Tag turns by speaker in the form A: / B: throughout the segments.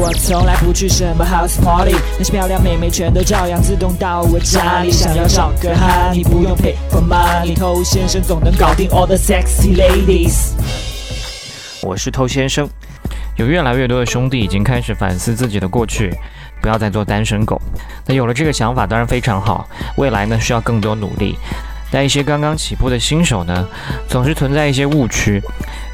A: 我从来不去什么 house party，那些漂亮妹妹全都照样自动到我家里。想要找个哈，你不用 pay for money，偷先生总能搞定 all the sexy ladies。
B: 我是偷先生，有越来越多的兄弟已经开始反思自己的过去，不要再做单身狗。那有了这个想法当然非常好，未来呢需要更多努力。但一些刚刚起步的新手呢，总是存在一些误区，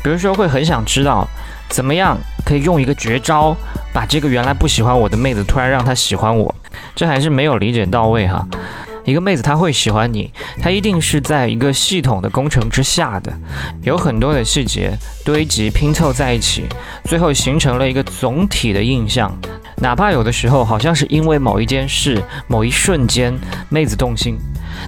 B: 比如说会很想知道，怎么样可以用一个绝招，把这个原来不喜欢我的妹子突然让她喜欢我，这还是没有理解到位哈。一个妹子她会喜欢你，她一定是在一个系统的工程之下的，有很多的细节堆积拼凑在一起，最后形成了一个总体的印象。哪怕有的时候好像是因为某一件事、某一瞬间，妹子动心。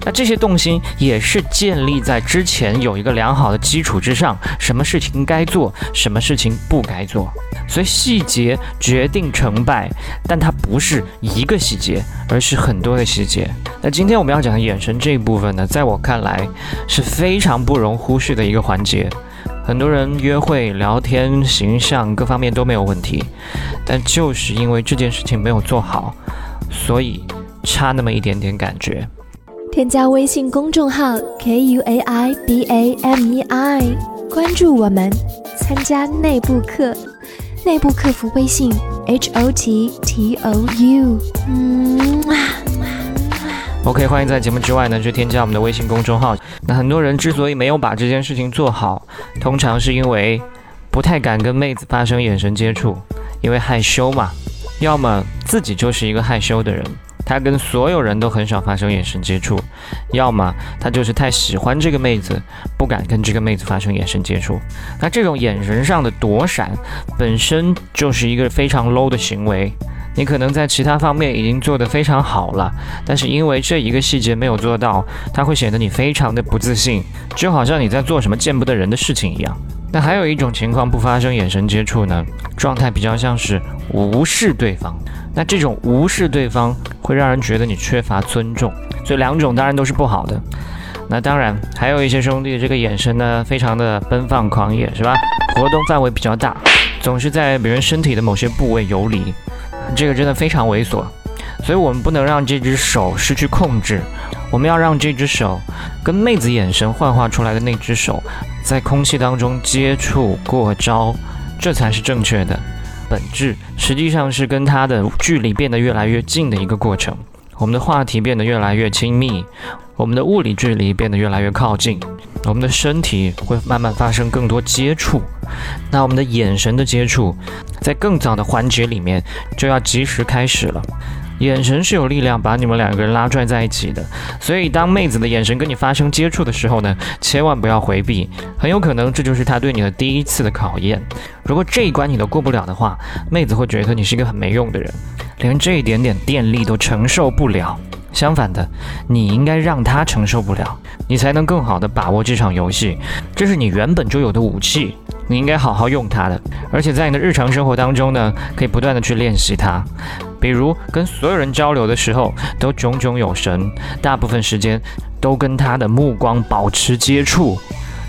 B: 那这些动心也是建立在之前有一个良好的基础之上，什么事情该做，什么事情不该做，所以细节决定成败，但它不是一个细节，而是很多的细节。那今天我们要讲的眼神这一部分呢，在我看来是非常不容忽视的一个环节。很多人约会、聊天、形象各方面都没有问题，但就是因为这件事情没有做好，所以差那么一点点感觉。
C: 添加微信公众号 k u a i b a m e i，关注我们，参加内部课，内部客服微信 h o t t o u。嗯
B: OK，欢迎在节目之外呢去添加我们的微信公众号。那很多人之所以没有把这件事情做好，通常是因为不太敢跟妹子发生眼神接触，因为害羞嘛，要么自己就是一个害羞的人。他跟所有人都很少发生眼神接触，要么他就是太喜欢这个妹子，不敢跟这个妹子发生眼神接触。那这种眼神上的躲闪，本身就是一个非常 low 的行为。你可能在其他方面已经做得非常好了，但是因为这一个细节没有做到，它会显得你非常的不自信，就好像你在做什么见不得人的事情一样。那还有一种情况不发生眼神接触呢，状态比较像是无视对方。那这种无视对方会让人觉得你缺乏尊重，所以两种当然都是不好的。那当然还有一些兄弟这个眼神呢，非常的奔放狂野，是吧？活动范围比较大，总是在别人身体的某些部位游离，这个真的非常猥琐。所以我们不能让这只手失去控制，我们要让这只手跟妹子眼神幻化出来的那只手在空气当中接触过招，这才是正确的。本质实际上是跟它的距离变得越来越近的一个过程，我们的话题变得越来越亲密，我们的物理距离变得越来越靠近，我们的身体会慢慢发生更多接触，那我们的眼神的接触，在更早的环节里面就要及时开始了。眼神是有力量把你们两个人拉拽在一起的，所以当妹子的眼神跟你发生接触的时候呢，千万不要回避，很有可能这就是她对你的第一次的考验。如果这一关你都过不了的话，妹子会觉得你是一个很没用的人，连这一点点电力都承受不了。相反的，你应该让她承受不了，你才能更好的把握这场游戏。这是你原本就有的武器，你应该好好用它的。而且在你的日常生活当中呢，可以不断的去练习它。比如跟所有人交流的时候都炯炯有神，大部分时间都跟他的目光保持接触，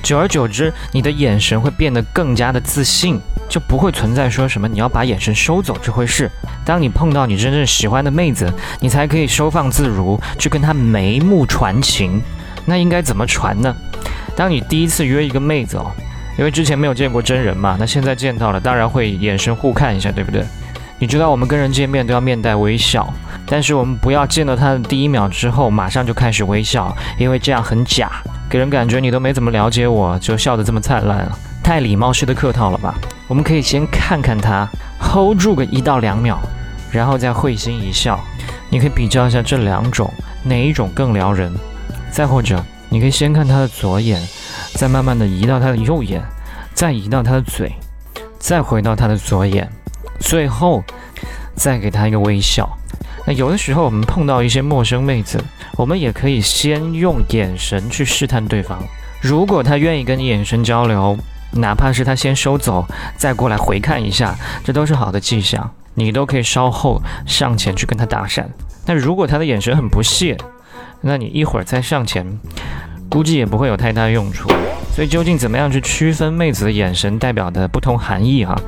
B: 久而久之，你的眼神会变得更加的自信，就不会存在说什么你要把眼神收走这回事。当你碰到你真正喜欢的妹子，你才可以收放自如去跟她眉目传情。那应该怎么传呢？当你第一次约一个妹子哦，因为之前没有见过真人嘛，那现在见到了，当然会眼神互看一下，对不对？你知道我们跟人见面都要面带微笑，但是我们不要见到他的第一秒之后马上就开始微笑，因为这样很假，给人感觉你都没怎么了解我就笑得这么灿烂，太礼貌式的客套了吧？我们可以先看看他，hold 住个一到两秒，然后再会心一笑。你可以比较一下这两种哪一种更撩人，再或者你可以先看他的左眼，再慢慢的移到他的右眼，再移到他的嘴，再回到他的左眼。最后，再给他一个微笑。那有的时候我们碰到一些陌生妹子，我们也可以先用眼神去试探对方。如果他愿意跟你眼神交流，哪怕是他先收走，再过来回看一下，这都是好的迹象。你都可以稍后上前去跟他搭讪。那如果他的眼神很不屑，那你一会儿再上前，估计也不会有太大用处。所以究竟怎么样去区分妹子的眼神代表的不同含义哈？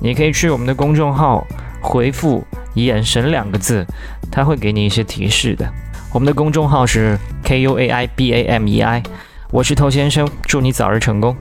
B: 你可以去我们的公众号回复“眼神”两个字，它会给你一些提示的。我们的公众号是 K U A I B A M E I，我是头先生，祝你早日成功。